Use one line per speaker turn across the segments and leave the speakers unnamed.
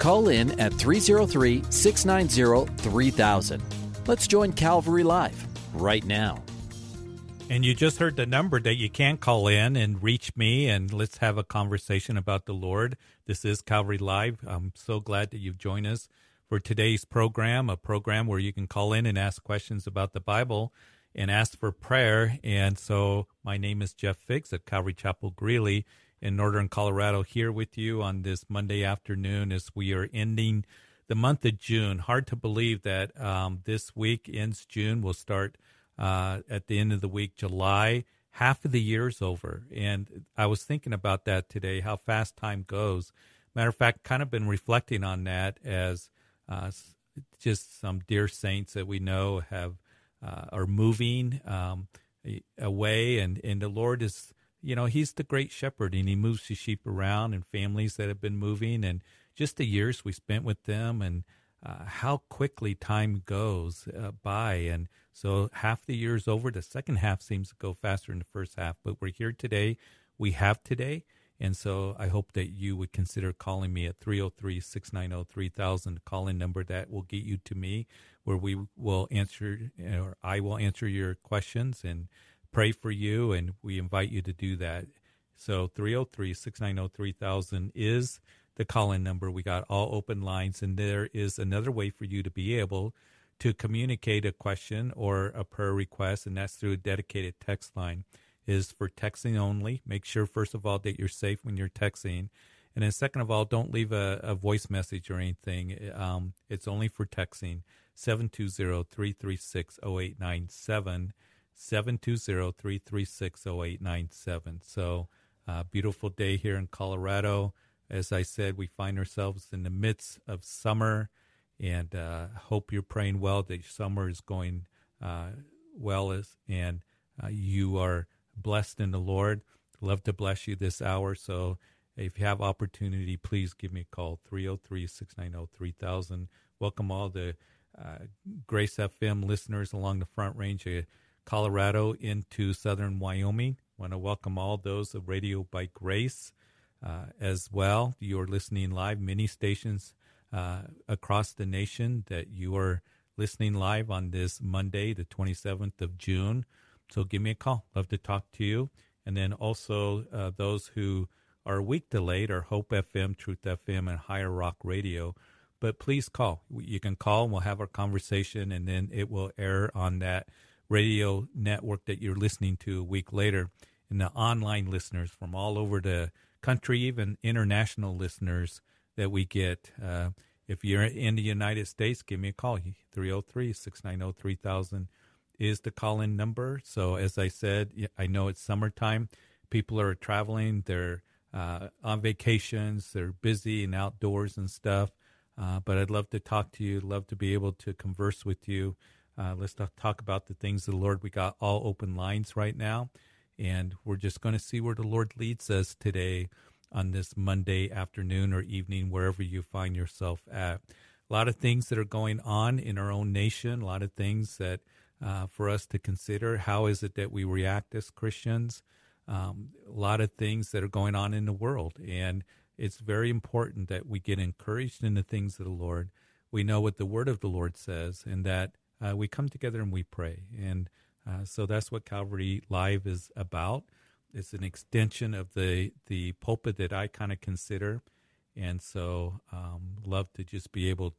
Call in at 303 690 3000. Let's join Calvary Live right now.
And you just heard the number that you can call in and reach me, and let's have a conversation about the Lord. This is Calvary Live. I'm so glad that you've joined us for today's program, a program where you can call in and ask questions about the Bible and ask for prayer. And so, my name is Jeff Figs at Calvary Chapel Greeley in Northern Colorado, here with you on this Monday afternoon as we are ending the month of June. Hard to believe that um, this week ends June. We'll start uh, at the end of the week, July. Half of the year's over. And I was thinking about that today, how fast time goes. Matter of fact, kind of been reflecting on that as uh, just some dear saints that we know have uh, are moving um, away, and, and the Lord is, you know, He's the great shepherd, and He moves His sheep around, and families that have been moving, and just the years we spent with them, and uh, how quickly time goes uh, by. And so half the year is over. The second half seems to go faster than the first half, but we're here today. We have today. And so I hope that you would consider calling me at 303 690 3000, call in number that will get you to me, where we will answer, or I will answer your questions and pray for you. And we invite you to do that. So 303 690 3000 is the call in number. We got all open lines, and there is another way for you to be able to communicate a question or a prayer request, and that's through a dedicated text line. Is for texting only. Make sure, first of all, that you're safe when you're texting. And then, second of all, don't leave a, a voice message or anything. Um, it's only for texting. 720 336 0897. 720 336 0897. So, uh, beautiful day here in Colorado. As I said, we find ourselves in the midst of summer, and uh, hope you're praying well that summer is going uh, well, as, and uh, you are blessed in the Lord. Love to bless you this hour. So if you have opportunity, please give me a call 303 690 3000. Welcome all the uh, Grace FM listeners along the Front Range Colorado into southern Wyoming. Want to welcome all those of Radio Bike Race uh, as well. You're listening live, many stations uh, across the nation that you are listening live on this Monday, the 27th of June. So give me a call. Love to talk to you. And then also uh, those who are a week delayed are Hope FM, Truth FM, and Higher Rock Radio. But please call. You can call and we'll have our conversation, and then it will air on that radio network that you're listening to a week later. And the online listeners from all over the country, even international listeners that we get. Uh, if you're in the United States, give me a call. 303 690 3000 is the call in number. So, as I said, I know it's summertime. People are traveling, they're uh, on vacations, they're busy and outdoors and stuff. Uh, but I'd love to talk to you, love to be able to converse with you. Uh, let's talk about the things of the Lord. We got all open lines right now. And we're just going to see where the Lord leads us today on this Monday afternoon or evening, wherever you find yourself at. A lot of things that are going on in our own nation, a lot of things that uh, for us to consider. How is it that we react as Christians? Um, a lot of things that are going on in the world. And it's very important that we get encouraged in the things of the Lord. We know what the word of the Lord says, and that uh, we come together and we pray. And uh, so that's what Calvary Live is about. It's an extension of the the pulpit that I kind of consider, and so um, love to just be able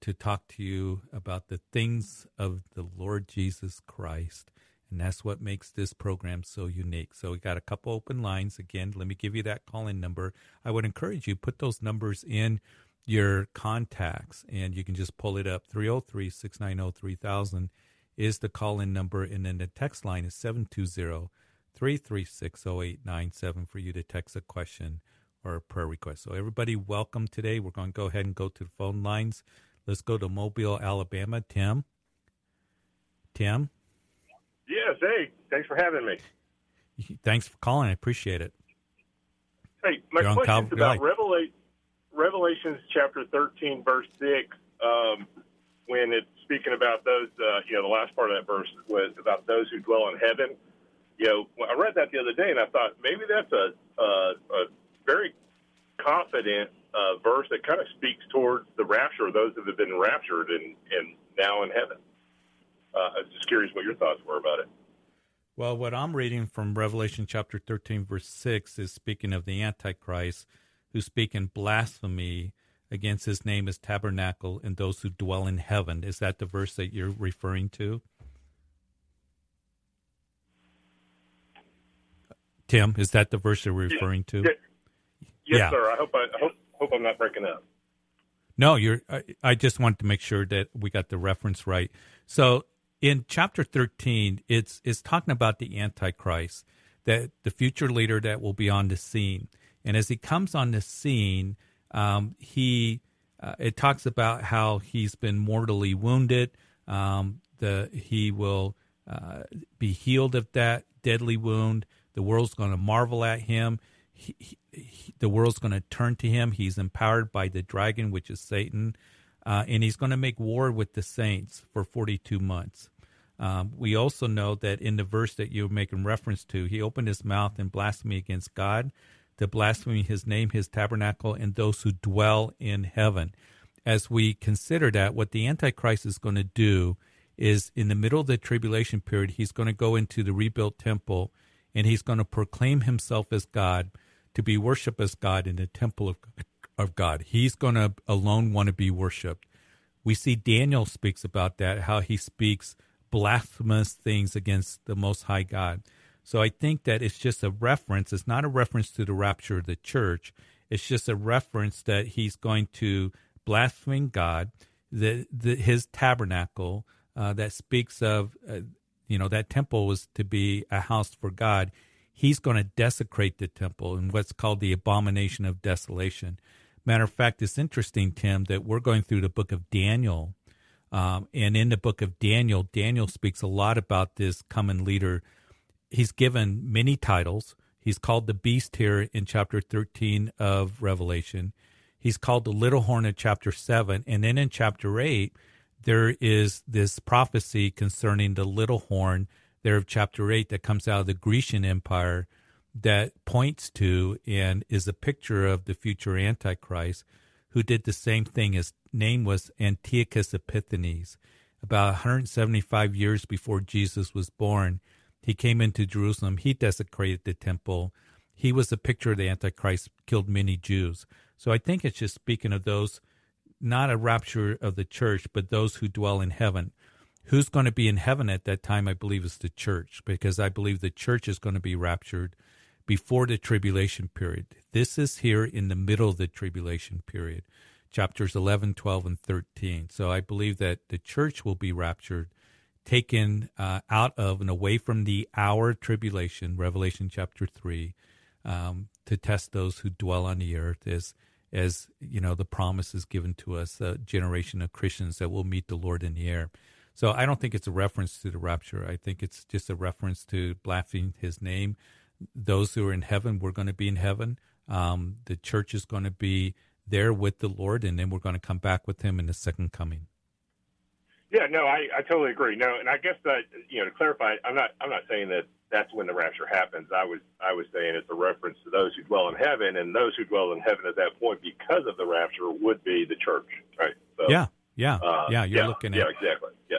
to talk to you about the things of the Lord Jesus Christ. And that's what makes this program so unique. So we got a couple open lines. Again, let me give you that call-in number. I would encourage you put those numbers in your contacts and you can just pull it up 303 690 3000 is the call in number. And then the text line is 720 336 0897 for you to text a question or a prayer request. So, everybody, welcome today. We're going to go ahead and go to the phone lines. Let's go to Mobile, Alabama. Tim. Tim.
Yes. Hey, thanks for having me.
Thanks for calling. I appreciate it.
Hey, my question is about Revela- Revelations chapter 13, verse 6, um, when it's speaking about those, uh, you know, the last part of that verse was about those who dwell in heaven. You know, I read that the other day and I thought maybe that's a, a, a very confident uh, verse that kind of speaks towards the rapture those that have been raptured and, and now in heaven. Uh, I was just curious what your thoughts were about it.
Well, what I'm reading from Revelation chapter 13, verse 6 is speaking of the Antichrist who speak in blasphemy against his name as tabernacle and those who dwell in heaven. Is that the verse that you're referring to? Tim, is that the verse you're referring to?
Yes, yeah. sir. I hope I, I hope, hope I'm not breaking up.
No, you're. I, I just wanted to make sure that we got the reference right. So in chapter 13, it's it's talking about the Antichrist, that the future leader that will be on the scene. And as he comes on the scene, um, he uh, it talks about how he's been mortally wounded. Um, the he will uh, be healed of that deadly wound. The world's going to marvel at him. He, he, the world's going to turn to him. He's empowered by the dragon, which is Satan, uh, and he's going to make war with the saints for 42 months. Um, we also know that in the verse that you're making reference to, he opened his mouth in blasphemy against God to blaspheme his name, his tabernacle, and those who dwell in heaven. As we consider that, what the Antichrist is going to do is in the middle of the tribulation period, he's going to go into the rebuilt temple and he's going to proclaim himself as God to be worshiped as God in the temple of, of God. He's going to alone want to be worshiped. We see Daniel speaks about that, how he speaks blasphemous things against the Most High God. So I think that it's just a reference. It's not a reference to the rapture of the church. It's just a reference that he's going to blaspheme God, the, the his tabernacle uh, that speaks of, uh, you know, that temple was to be a house for God. He's going to desecrate the temple in what's called the abomination of desolation. Matter of fact, it's interesting, Tim, that we're going through the book of Daniel. Um, and in the book of Daniel, Daniel speaks a lot about this coming leader he's given many titles. He's called the beast here in chapter 13 of Revelation. He's called the little horn in chapter 7. And then in chapter 8, there is this prophecy concerning the little horn there of chapter 8 that comes out of the Grecian Empire that points to and is a picture of the future Antichrist who did the same thing. His name was Antiochus Epiphanes. About 175 years before Jesus was born, he came into Jerusalem. He desecrated the temple. He was the picture of the Antichrist, killed many Jews. So I think it's just speaking of those, not a rapture of the church, but those who dwell in heaven. Who's going to be in heaven at that time, I believe, is the church, because I believe the church is going to be raptured before the tribulation period. This is here in the middle of the tribulation period, chapters 11, 12, and 13. So I believe that the church will be raptured taken uh, out of and away from the hour tribulation, Revelation chapter three, um, to test those who dwell on the earth, as as you know the promise is given to us, a generation of Christians that will meet the Lord in the air. So I don't think it's a reference to the rapture. I think it's just a reference to blaspheming His name. Those who are in heaven, we're going to be in heaven. Um, the church is going to be there with the Lord, and then we're going to come back with Him in the second coming.
Yeah, no, I, I totally agree. No, and I guess that you know to clarify, I'm not I'm not saying that that's when the rapture happens. I was I was saying it's a reference to those who dwell in heaven, and those who dwell in heaven at that point because of the rapture would be the church, right?
So, yeah, yeah, uh, yeah. You're
yeah,
looking
at
yeah,
exactly, yeah,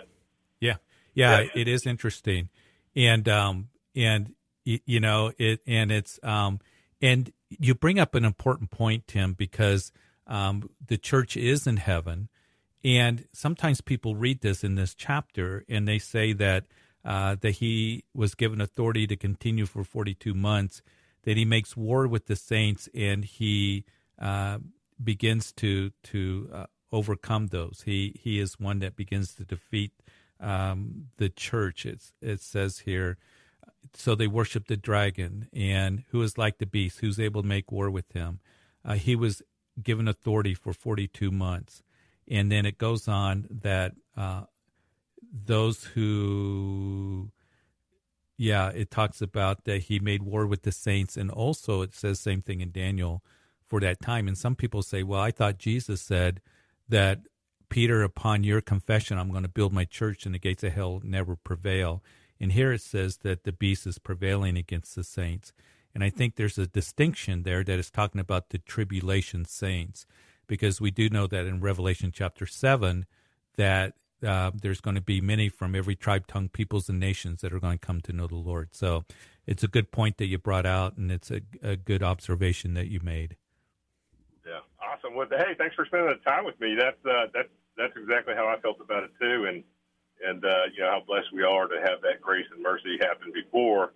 yeah, yeah. yeah. It is interesting, and um, and you know it, and it's um, and you bring up an important point, Tim, because um, the church is in heaven and sometimes people read this in this chapter and they say that uh, that he was given authority to continue for 42 months, that he makes war with the saints and he uh, begins to to uh, overcome those. He he is one that begins to defeat um, the church. It's, it says here so they worship the dragon and who is like the beast, who's able to make war with him. Uh, he was given authority for 42 months. And then it goes on that uh, those who, yeah, it talks about that he made war with the saints. And also it says same thing in Daniel for that time. And some people say, well, I thought Jesus said that Peter, upon your confession, I'm going to build my church and the gates of hell never prevail. And here it says that the beast is prevailing against the saints. And I think there's a distinction there that is talking about the tribulation saints, because we do know that in Revelation chapter 7 that uh, there's going to be many from every tribe, tongue, peoples, and nations that are going to come to know the Lord. So it's a good point that you brought out, and it's a, a good observation that you made.
Yeah, awesome. Well, hey, thanks for spending the time with me. That's uh, that's that's exactly how I felt about it too, and and uh, you know how blessed we are to have that grace and mercy happen before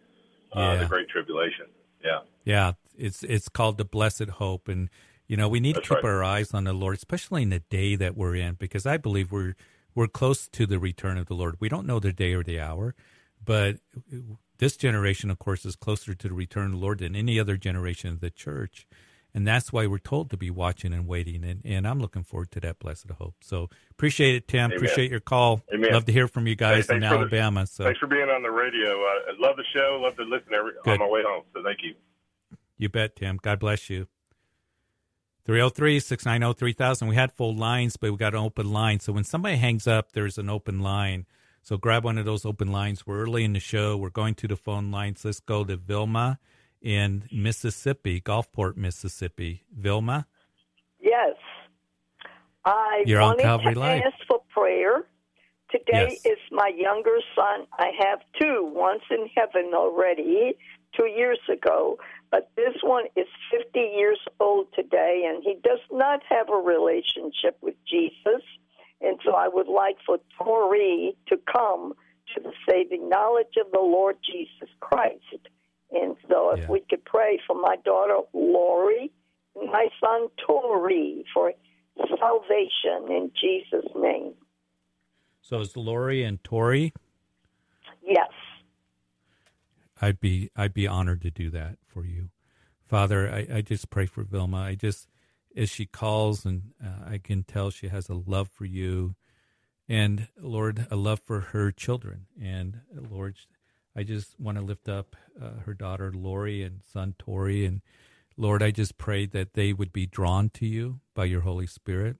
uh, yeah. the great tribulation. Yeah,
yeah. It's it's called the blessed hope, and you know we need That's to keep right. our eyes on the Lord, especially in the day that we're in, because I believe we're we're close to the return of the Lord. We don't know the day or the hour, but this generation, of course, is closer to the return of the Lord than any other generation of the church. And that's why we're told to be watching and waiting. And, and I'm looking forward to that blessed hope. So appreciate it, Tim. Amen. Appreciate your call. Amen. Love to hear from you guys hey, in Alabama.
The,
so
Thanks for being on the radio. Uh, I love the show. Love to listen every, on my way home. So thank you.
You bet, Tim. God bless you. 303 690 3000. We had full lines, but we got an open line. So when somebody hangs up, there's an open line. So grab one of those open lines. We're early in the show. We're going to the phone lines. Let's go to Vilma in Mississippi, Gulfport, Mississippi. Vilma?
Yes. I
You're
wanted to
Live.
ask for prayer. Today
yes.
is my younger son. I have two. once in heaven already, two years ago. But this one is 50 years old today, and he does not have a relationship with Jesus. And so I would like for Tori to come to the saving knowledge of the Lord Jesus Christ. And so if yeah. we could pray for my daughter Lori and my son Tori for salvation in Jesus' name.
So is Lori and Tori?
Yes.
I'd be I'd be honored to do that for you, Father. I, I just pray for Vilma. I just as she calls and uh, I can tell she has a love for you, and Lord, a love for her children. And Lord, I just want to lift up uh, her daughter Lori and son Tori, and Lord, I just pray that they would be drawn to you by your Holy Spirit,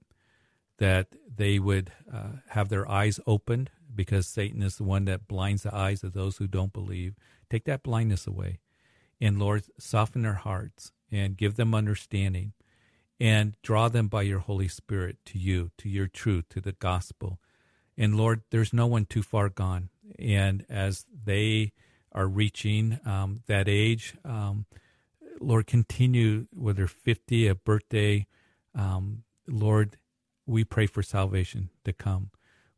that they would uh, have their eyes opened because Satan is the one that blinds the eyes of those who don't believe Take that blindness away. And Lord, soften their hearts and give them understanding and draw them by your Holy Spirit to you, to your truth, to the gospel. And Lord, there's no one too far gone. And as they are reaching um, that age, um, Lord, continue with their 50th birthday. Um, Lord, we pray for salvation to come.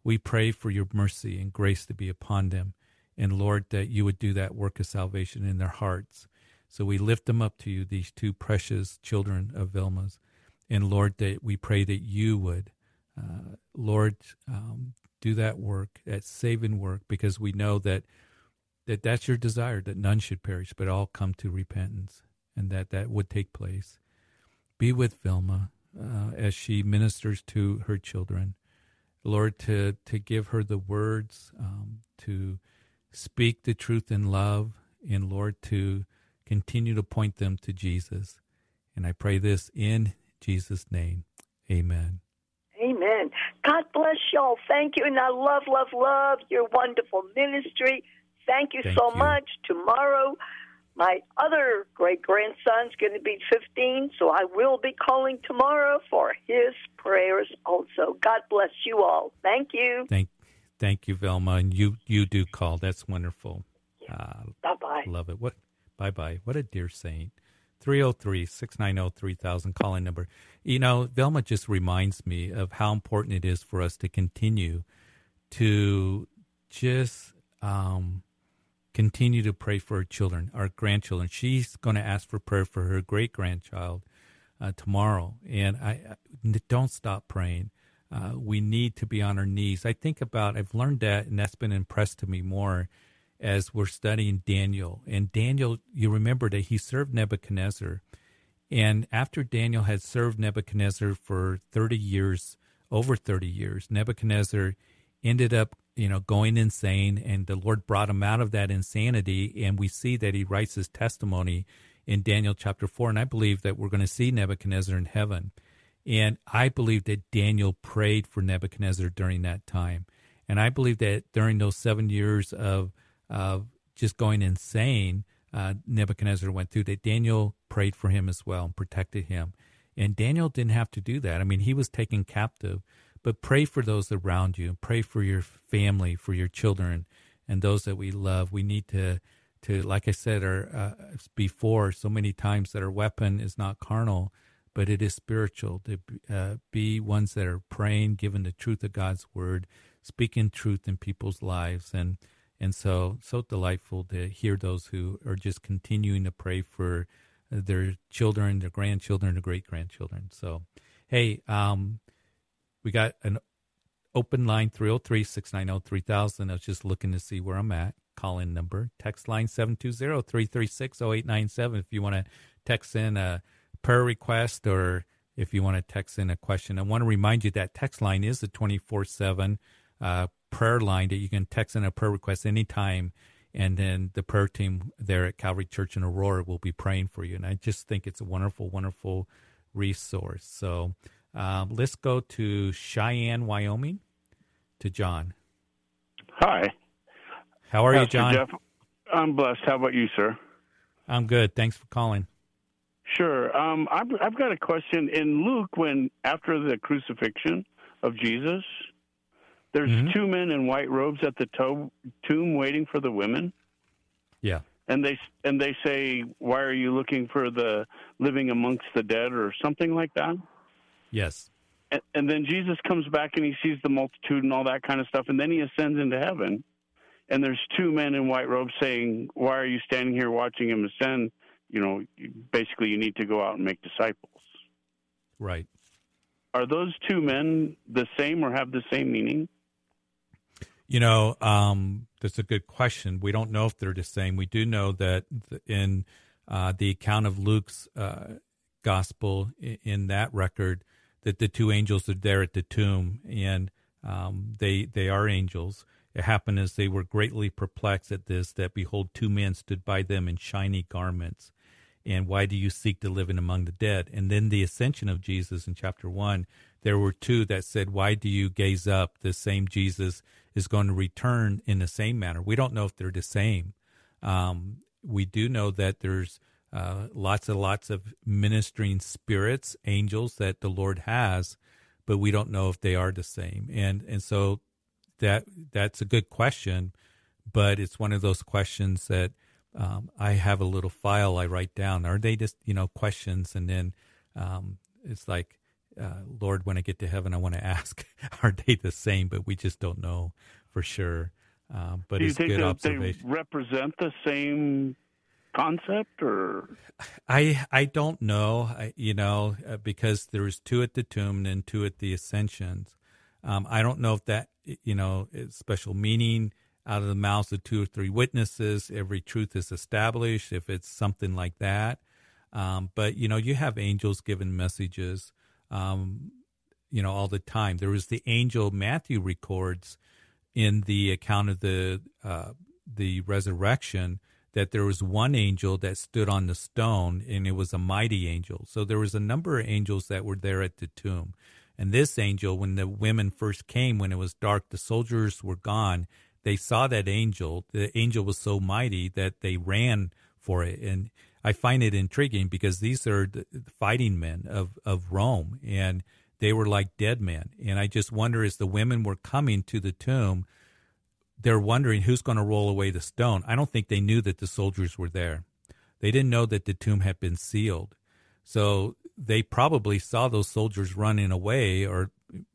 We pray for your mercy and grace to be upon them. And Lord, that you would do that work of salvation in their hearts. So we lift them up to you, these two precious children of Vilma's. And Lord, that we pray that you would, uh, Lord, um, do that work, that saving work, because we know that that that's your desire, that none should perish, but all come to repentance, and that that would take place. Be with Vilma uh, as she ministers to her children. Lord, to, to give her the words, um, to speak the truth in love, and Lord, to continue to point them to Jesus. And I pray this in Jesus' name. Amen.
Amen. God bless y'all. Thank you. And I love, love, love your wonderful ministry. Thank you
Thank
so
you.
much. Tomorrow, my other great grandson's going to be 15, so I will be calling tomorrow for his prayers also. God bless you all. Thank you.
Thank Thank you, Velma. And you, you do call. That's wonderful.
Uh, bye bye.
Love it. What? Bye bye. What a dear saint. 303 690 3000 calling number. You know, Velma just reminds me of how important it is for us to continue to just um, continue to pray for our children, our grandchildren. She's going to ask for prayer for her great grandchild uh, tomorrow. And I, I don't stop praying uh, we need to be on our knees. I think about, I've learned that, and that's been impressed to me more as we're studying Daniel. And Daniel, you remember that he served Nebuchadnezzar. And after Daniel had served Nebuchadnezzar for 30 years, over 30 years, Nebuchadnezzar ended up, you know, going insane and the Lord brought him out of that insanity. And we see that he writes his testimony in Daniel chapter 4. And I believe that we're going to see Nebuchadnezzar in heaven. And I believe that Daniel prayed for Nebuchadnezzar during that time. And I believe that during those seven years of of just going insane, uh, Nebuchadnezzar went through, that Daniel prayed for him as well and protected him. And Daniel didn't have to do that. I mean, he was taken captive, but pray for those around you. Pray for your family, for your children, and those that we love. We need to, to like I said uh, before, so many times that our weapon is not carnal, but it is spiritual. To uh, be ones that are praying, giving the truth of God's word, speaking truth in people's lives, and and so, so delightful to hear those who are just continuing to pray for their children, their grandchildren, their great grandchildren. So, hey, um, we got an open line 303 690 3000. I was just looking to see where I'm at. Call in number, text line 720 336 0897 if you want to text in a prayer request or if you want to text in a question. I want to remind you that text line is the 24 7 uh, prayer line that you can text in a prayer request anytime. And then the prayer team there at Calvary Church in Aurora will be praying for you. And I just think it's a wonderful, wonderful resource. So um, let's go to Cheyenne, Wyoming, to John.
Hi.
How are Pastor you, John? Jeff,
I'm blessed. How about you, sir?
I'm good. Thanks for calling.
Sure. Um, I've, I've got a question. In Luke, when after the crucifixion of Jesus, there's mm-hmm. two men in white robes at the to- tomb waiting for the women.
Yeah.
And they and they say, "Why are you looking for the living amongst the dead?" or something like that.
Yes.
And, and then Jesus comes back and he sees the multitude and all that kind of stuff, and then he ascends into heaven. And there's two men in white robes saying, "Why are you standing here watching him ascend?" You know, basically, you need to go out and make disciples.
Right.
Are those two men the same or have the same meaning?
You know, um, that's a good question. We don't know if they're the same. We do know that in uh, the account of Luke's uh, gospel, in that record, that the two angels are there at the tomb, and um, they they are angels. It happened as they were greatly perplexed at this, that behold, two men stood by them in shiny garments. And why do you seek the living among the dead? And then the ascension of Jesus in chapter one, there were two that said, Why do you gaze up? The same Jesus is going to return in the same manner. We don't know if they're the same. Um, we do know that there's uh, lots and lots of ministering spirits, angels that the Lord has, but we don't know if they are the same. And and so that that's a good question, but it's one of those questions that um, I have a little file I write down. Are they just you know questions, and then um, it's like uh, Lord, when I get to heaven, I want to ask, are they the same? But we just don't know for sure. Uh, but
Do
it's good observation.
They represent the same concept, or
I I don't know. I, you know, uh, because there's two at the tomb and two at the ascensions. Um, I don't know if that you know is special meaning out of the mouths of two or three witnesses. Every truth is established. If it's something like that. Um, but you know, you have angels giving messages um, you know, all the time. There was the angel Matthew records in the account of the uh, the resurrection that there was one angel that stood on the stone, and it was a mighty angel. So there was a number of angels that were there at the tomb. And this angel, when the women first came, when it was dark, the soldiers were gone. They saw that angel. The angel was so mighty that they ran for it. And I find it intriguing because these are the fighting men of, of Rome and they were like dead men. And I just wonder as the women were coming to the tomb, they're wondering who's going to roll away the stone. I don't think they knew that the soldiers were there. They didn't know that the tomb had been sealed. So they probably saw those soldiers running away, or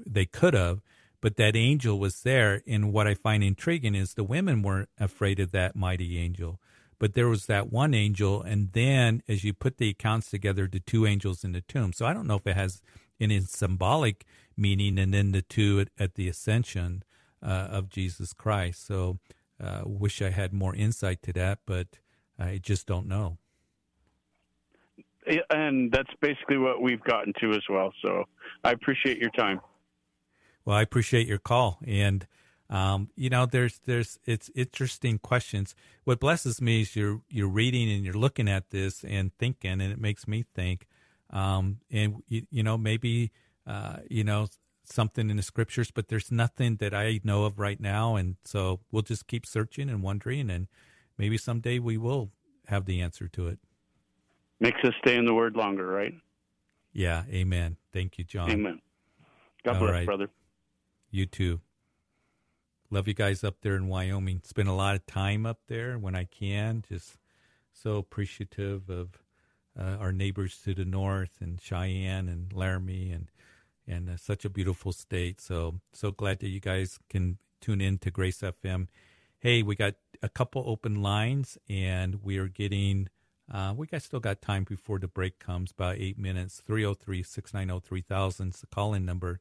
they could have, but that angel was there. And what I find intriguing is the women weren't afraid of that mighty angel but there was that one angel, and then as you put the accounts together, the two angels in the tomb. So I don't know if it has any symbolic meaning, and then the two at, at the ascension uh, of Jesus Christ. So uh, wish I had more insight to that, but I just don't know.
And that's basically what we've gotten to as well. So I appreciate your time.
Well, I appreciate your call, and um, you know, there's there's it's interesting questions. What blesses me is you're you're reading and you're looking at this and thinking, and it makes me think. Um, and you, you know, maybe uh, you know something in the scriptures, but there's nothing that I know of right now, and so we'll just keep searching and wondering, and maybe someday we will have the answer to it.
Makes us stay in the Word longer, right?
Yeah. Amen. Thank you, John.
Amen. God All bless, right. brother.
You too. Love you guys up there in Wyoming. Spend a lot of time up there when I can. Just so appreciative of uh, our neighbors to the north and Cheyenne and Laramie and and uh, such a beautiful state. So so glad that you guys can tune in to Grace FM. Hey, we got a couple open lines, and we are getting. Uh, we got still got time before the break comes, about eight minutes. 303 690 3000 is the call in number.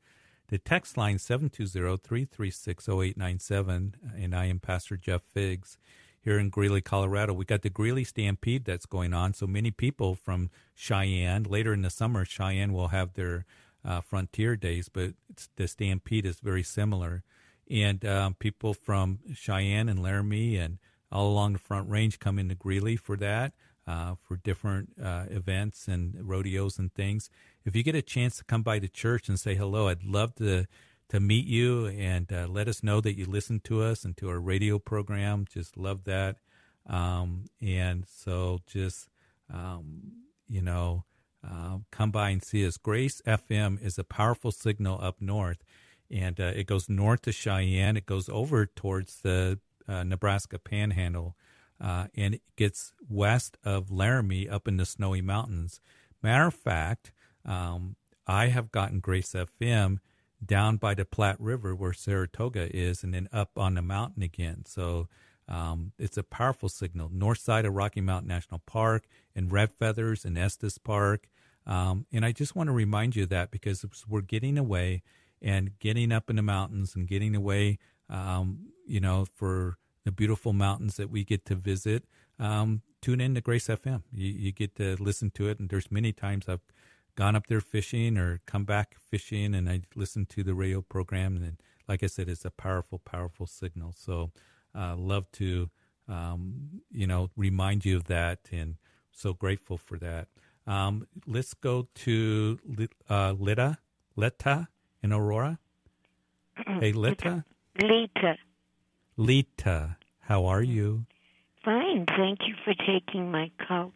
The text line 720-336-0897, and I am Pastor Jeff Figs here in Greeley, Colorado. We got the Greeley Stampede that's going on. So many people from Cheyenne. Later in the summer, Cheyenne will have their uh, Frontier Days, but the Stampede is very similar. And um, people from Cheyenne and Laramie and all along the Front Range come into Greeley for that uh, for different uh, events and rodeos and things. If you get a chance to come by the church and say hello, I'd love to to meet you and uh, let us know that you listen to us and to our radio program. Just love that. Um, and so just um, you know, uh, come by and see us. Grace FM is a powerful signal up north, and uh, it goes north to Cheyenne. It goes over towards the uh, Nebraska Panhandle uh, and it gets west of Laramie up in the Snowy Mountains. Matter of fact, um, I have gotten Grace FM down by the Platte River where Saratoga is, and then up on the mountain again. So um, it's a powerful signal. North side of Rocky Mountain National Park and Red Feathers and Estes Park. Um, and I just want to remind you that because we're getting away and getting up in the mountains and getting away, um, you know, for the beautiful mountains that we get to visit, um, tune in to Grace FM. You, you, get to listen to it, and there's many times I've gone up there fishing or come back fishing, and I listen to the radio program. And like I said, it's a powerful, powerful signal. So, uh, love to um, you know remind you of that, and so grateful for that. Um, let's go to uh, Lita, Lita in Aurora. Hey, Lita.
Lita.
Lita, how are you?
Fine, thank you for taking my call.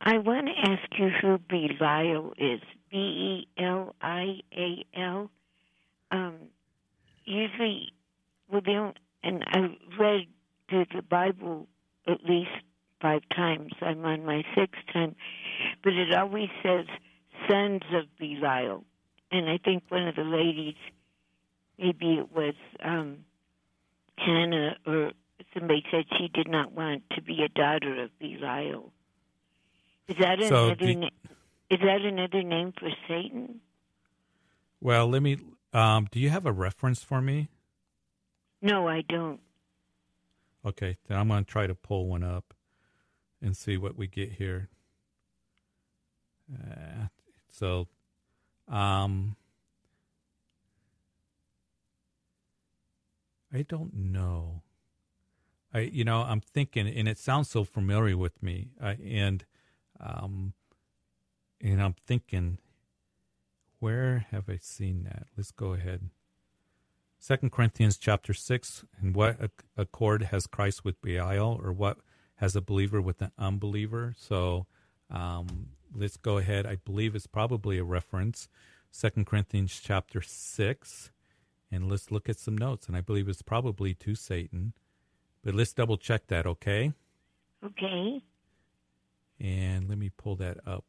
I want to ask you who Belial is. B E L I A L. Um, usually, we don't, and I read through the Bible at least five times. I'm on my sixth time, but it always says sons of Belial, and I think one of the ladies, maybe it was um, Hannah or somebody said she did not want to be a daughter of Belial. Is that so another? Do, na- is that another name for Satan?
Well, let me. Um, do you have a reference for me?
No, I don't.
Okay, then I'm going to try to pull one up and see what we get here. Uh, so, um, I don't know. I you know I'm thinking, and it sounds so familiar with me, uh, and um, and I'm thinking, where have I seen that? Let's go ahead. Second Corinthians chapter six, and what accord has Christ with Belial, or what has a believer with an unbeliever? So um, let's go ahead. I believe it's probably a reference. Second Corinthians chapter six and let's look at some notes. And I believe it's probably to Satan, but let's double check that, okay?
Okay.
And let me pull that up.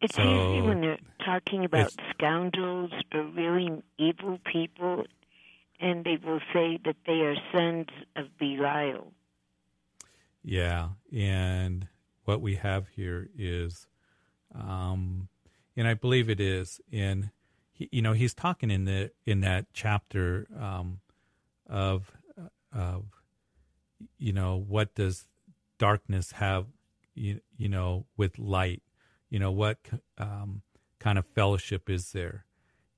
It's so, usually when they're talking about scoundrels or really evil people, and they will say that they are sons of Belial.
Yeah, and what we have here is, um, and I believe it is. in, he, you know, he's talking in the in that chapter um, of of you know what does darkness have you, you know with light you know what um, kind of fellowship is there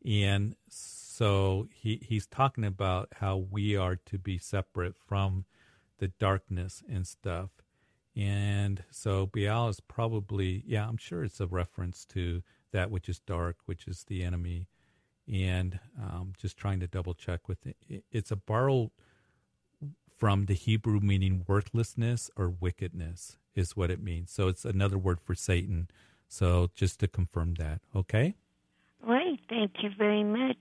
and so he he's talking about how we are to be separate from the darkness and stuff and so Baal is probably yeah I'm sure it's a reference to that which is dark which is the enemy and um, just trying to double check with it. It's a borrowed from the Hebrew meaning worthlessness or wickedness is what it means. So it's another word for Satan. So just to confirm that, okay?
Right. Thank you very much.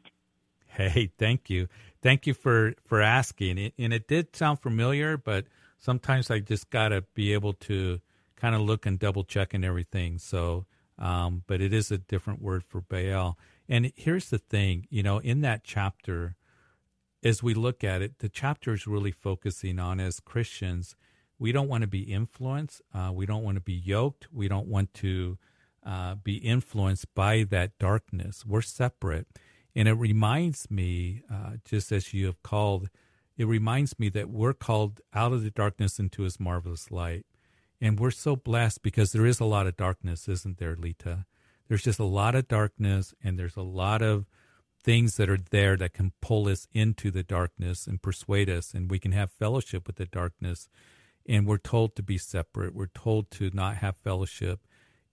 Hey, thank you. Thank you for for asking. It, and it did sound familiar, but sometimes I just got to be able to kind of look and double check and everything. So, um, but it is a different word for Baal. And here's the thing, you know, in that chapter, as we look at it, the chapter is really focusing on as Christians, we don't want to be influenced. Uh, we don't want to be yoked. We don't want to uh, be influenced by that darkness. We're separate. And it reminds me, uh, just as you have called, it reminds me that we're called out of the darkness into his marvelous light. And we're so blessed because there is a lot of darkness, isn't there, Lita? There's just a lot of darkness and there's a lot of things that are there that can pull us into the darkness and persuade us, and we can have fellowship with the darkness. And we're told to be separate. We're told to not have fellowship.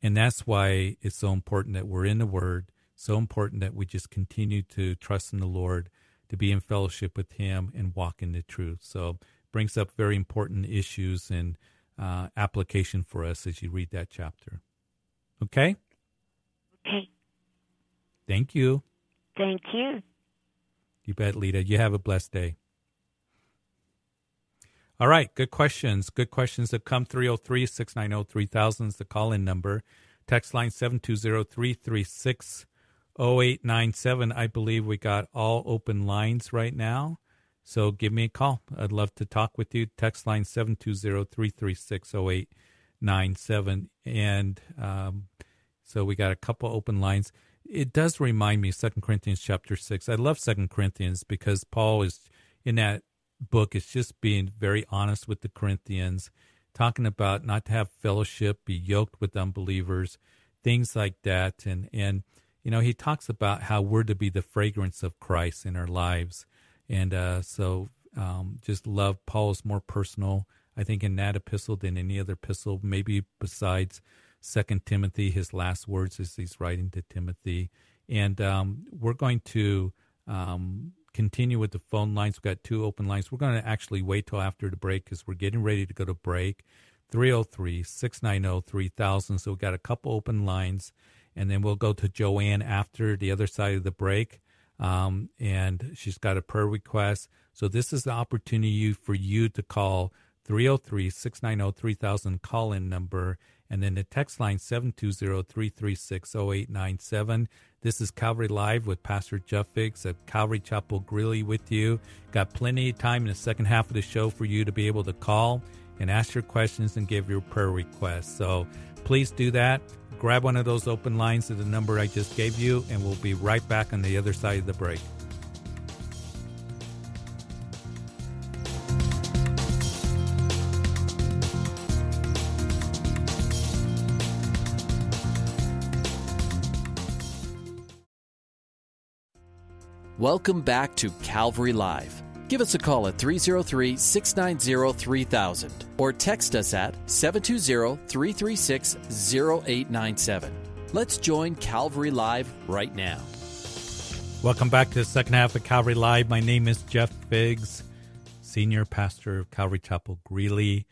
And that's why it's so important that we're in the Word, so important that we just continue to trust in the Lord, to be in fellowship with Him and walk in the truth. So brings up very important issues and uh, application for us as you read that chapter. Okay?
Okay.
Thank you.
Thank you.
You bet, Lita. You have a blessed day. All right, good questions. Good questions that come 303 690 3000 is the call in number. Text line 720 336 0897. I believe we got all open lines right now. So give me a call. I'd love to talk with you. Text line 720 336 0897. And um, so we got a couple open lines it does remind me Second Corinthians chapter six. I love Second Corinthians because Paul is in that book is just being very honest with the Corinthians, talking about not to have fellowship, be yoked with unbelievers, things like that, and and you know he talks about how we're to be the fragrance of Christ in our lives, and uh, so um, just love Paul is more personal. I think in that epistle than any other epistle, maybe besides Second Timothy, his last words as he's writing to Timothy. And um, we're going to um, continue with the phone lines. We've got two open lines. We're going to actually wait till after the break because we're getting ready to go to break. 303 690 3000. So we've got a couple open lines. And then we'll go to Joanne after the other side of the break. Um, and she's got a prayer request. So this is the opportunity for you to call 303 690 3000 call in number and then the text line 720-336-0897. This is Calvary Live with Pastor Jeff Figs at Calvary Chapel Greeley with you. Got plenty of time in the second half of the show for you to be able to call and ask your questions and give your prayer requests. So please do that. Grab one of those open lines at the number I just gave you, and we'll be right back on the other side of the break.
Welcome back to Calvary Live. Give us a call at 303 690 3000 or text us at 720 336 0897. Let's join Calvary Live right now.
Welcome back to the second half of Calvary Live. My name is Jeff Figs, Senior Pastor of Calvary Chapel Greeley.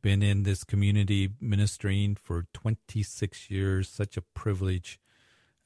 Been in this community ministering for 26 years. Such a privilege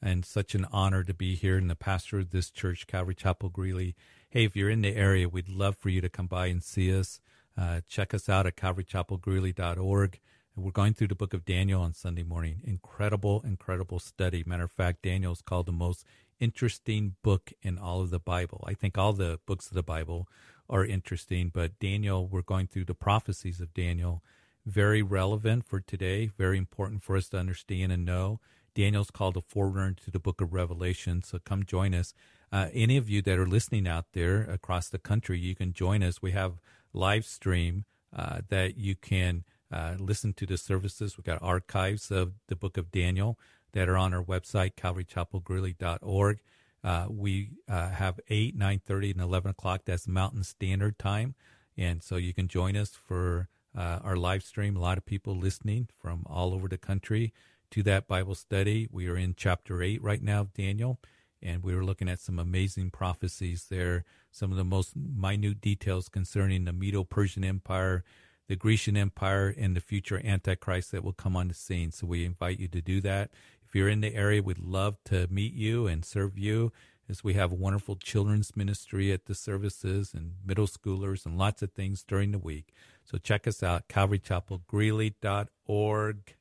and such an honor to be here and the pastor of this church, Calvary Chapel Greeley. Hey, if you're in the area, we'd love for you to come by and see us. Uh, check us out at calvarychapelgreeley.org. And we're going through the book of Daniel on Sunday morning. Incredible, incredible study. Matter of fact, Daniel is called the most interesting book in all of the Bible. I think all the books of the Bible are interesting, but Daniel, we're going through the prophecies of Daniel. Very relevant for today, very important for us to understand and know. Daniel's called a forerunner to the book of Revelation. So come join us. Uh, any of you that are listening out there across the country, you can join us. We have live stream uh, that you can uh, listen to the services. We've got archives of the book of Daniel that are on our website, calvarychapelgreeley.org. Uh, we uh, have 8, 9.30, and 11 o'clock. That's Mountain Standard Time. And so you can join us for uh, our live stream. A lot of people listening from all over the country to that Bible study. We are in chapter 8 right now Daniel, and we were looking at some amazing prophecies there, some of the most minute details concerning the Medo Persian Empire, the Grecian Empire, and the future Antichrist that will come on the scene. So we invite you to do that. If you're in the area, we'd love to meet you and serve you as we have a wonderful children's ministry at the services and middle schoolers and lots of things during the week. So check us out, calvarychapelgreeley.org.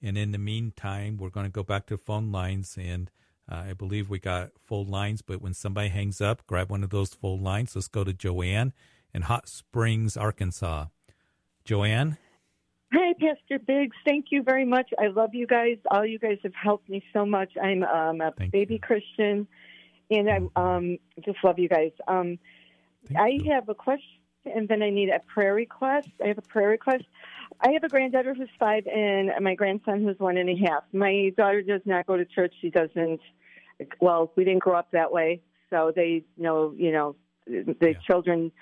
And in the meantime, we're going to go back to phone lines. And uh, I believe we got fold lines, but when somebody hangs up, grab one of those fold lines. Let's go to Joanne in Hot Springs, Arkansas. Joanne?
Hi, Pastor Biggs. Thank you very much. I love you guys. All you guys have helped me so much. I'm um, a Thank baby you. Christian, and I um, just love you guys. Um, I you. have a question, and then I need a prayer request. I have a prayer request. I have a granddaughter who's five, and my grandson who's one and a half. My daughter does not go to church. She doesn't. Well, we didn't grow up that way, so they know. You know, the yeah. children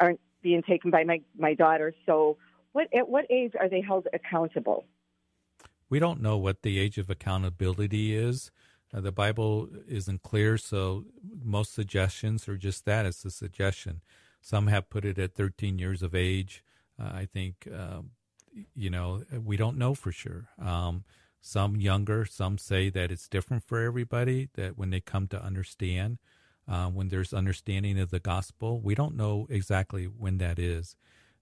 aren't being taken by my my daughter. So, what at what age are they held accountable?
We don't know what the age of accountability is. Uh, the Bible isn't clear, so most suggestions are just that. It's a suggestion. Some have put it at 13 years of age. Uh, I think, uh, you know, we don't know for sure. Um, some younger, some say that it's different for everybody, that when they come to understand, uh, when there's understanding of the gospel. We don't know exactly when that is.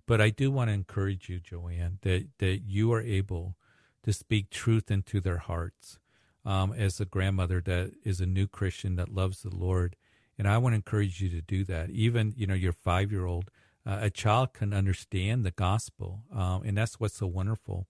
But I do want to encourage you, Joanne, that, that you are able to speak truth into their hearts um, as a grandmother that is a new Christian that loves the Lord. And I want to encourage you to do that. Even, you know, your five year old, uh, a child can understand the gospel. Um, and that's what's so wonderful.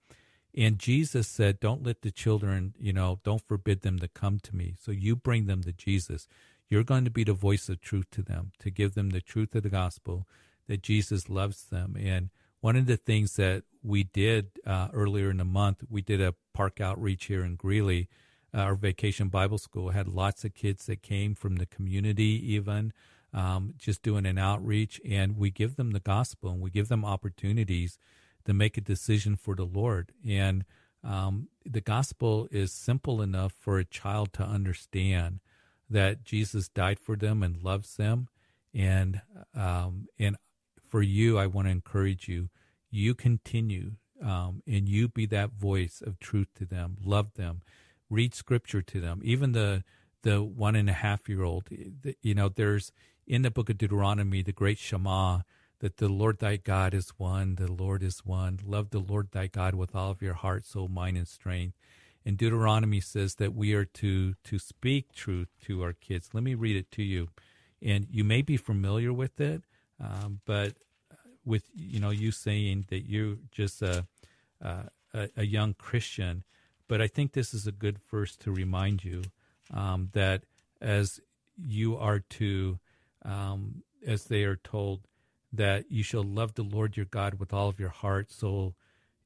And Jesus said, Don't let the children, you know, don't forbid them to come to me. So you bring them to Jesus. You're going to be the voice of truth to them, to give them the truth of the gospel that Jesus loves them. And one of the things that we did uh, earlier in the month, we did a park outreach here in Greeley. Uh, our vacation Bible school had lots of kids that came from the community, even um, just doing an outreach, and we give them the gospel and we give them opportunities to make a decision for the Lord. And um, the gospel is simple enough for a child to understand that Jesus died for them and loves them. And um, and for you, I want to encourage you. You continue um, and you be that voice of truth to them. Love them. Read scripture to them. Even the the one and a half year old. You know, there's in the book of Deuteronomy the great Shema that the Lord thy God is one. The Lord is one. Love the Lord thy God with all of your heart, soul, mind, and strength and Deuteronomy says that we are to to speak truth to our kids. Let me read it to you, and you may be familiar with it, um, but with you know you saying that you're just a, a, a young Christian, but I think this is a good verse to remind you um, that as you are to, um, as they are told, that you shall love the Lord your God with all of your heart, soul,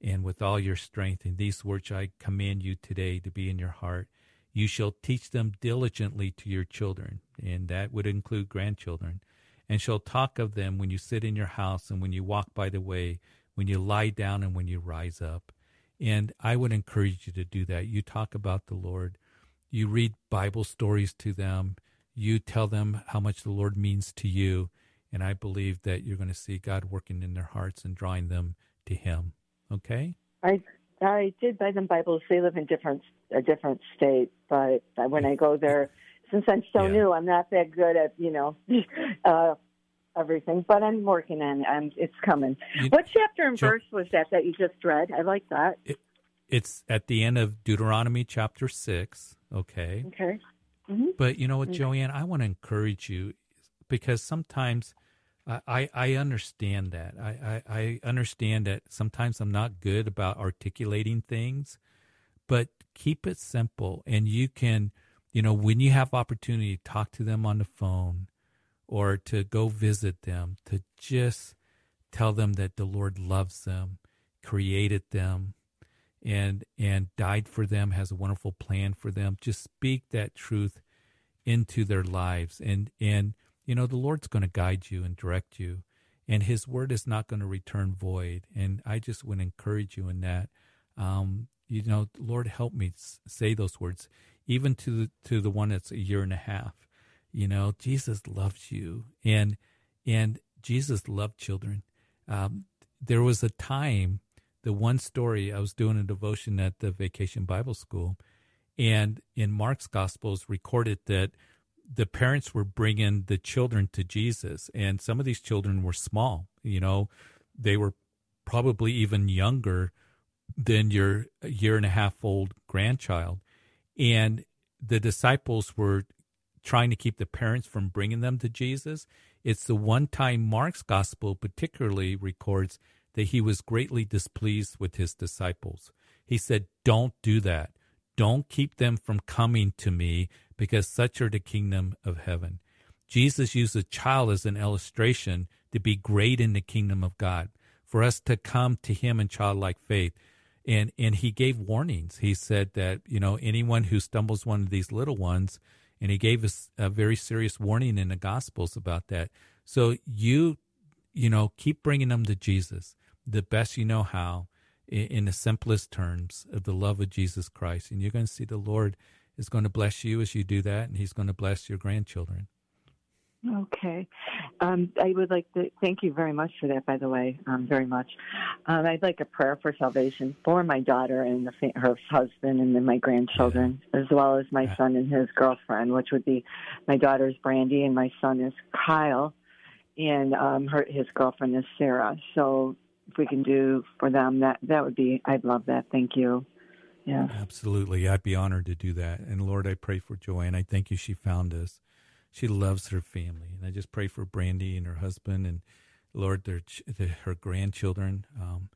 and with all your strength. And these words I command you today to be in your heart. You shall teach them diligently to your children, and that would include grandchildren, and shall talk of them when you sit in your house and when you walk by the way, when you lie down and when you rise up. And I would encourage you to do that. You talk about the Lord. You read Bible stories to them. You tell them how much the Lord means to you. And I believe that you're going to see God working in their hearts and drawing them to Him. Okay.
I I did buy them Bibles. They live in different a different state, but when I go there, since I'm so yeah. new, I'm not that good at you know uh, everything. But I'm working on it. I'm, it's coming. You, what chapter and verse was that that you just read? I like that. It,
it's at the end of Deuteronomy chapter six. Okay.
Okay. Mm-hmm.
But you know what, mm-hmm. Joanne, I want to encourage you because sometimes I, I understand that. I, I, I understand that sometimes I'm not good about articulating things, but keep it simple. And you can, you know, when you have opportunity, talk to them on the phone or to go visit them, to just tell them that the Lord loves them, created them, and and died for them, has a wonderful plan for them. Just speak that truth into their lives, and and you know the Lord's going to guide you and direct you, and His word is not going to return void. And I just would encourage you in that. Um, you know, Lord, help me say those words, even to the, to the one that's a year and a half. You know, Jesus loves you, and and Jesus loved children. Um, there was a time, the one story I was doing a devotion at the Vacation Bible School, and in Mark's Gospels recorded that the parents were bringing the children to Jesus, and some of these children were small. You know, they were probably even younger than your year and a half old grandchild, and the disciples were trying to keep the parents from bringing them to Jesus. It's the one time Mark's gospel particularly records that he was greatly displeased with his disciples. He said, Don't do that. Don't keep them from coming to me because such are the kingdom of heaven. Jesus used a child as an illustration to be great in the kingdom of God, for us to come to him in childlike faith. And, and he gave warnings. He said that, you know, anyone who stumbles one of these little ones, and he gave us a very serious warning in the Gospels about that. So you, you know, keep bringing them to Jesus the best you know how, in, the simplest terms of the love of Jesus Christ, and you're going to see the Lord is going to bless you as you do that, and He's going to bless your grandchildren.
Okay. Um, I would like to thank you very much for that, by the way, um, very much. Um, I'd like a prayer for salvation for my daughter and the, her husband and then my grandchildren, yeah. as well as my yeah. son and his girlfriend, which would be my daughter's Brandy and my son is Kyle, and um, her his girlfriend is Sarah. So if we can do for them, that that would be, I'd love that. Thank you. Yeah.
Absolutely. I'd be honored to do that. And Lord, I pray for Joanne. I thank you she found us she loves her family. And I just pray for Brandy and her husband and Lord, their, their her grandchildren, um,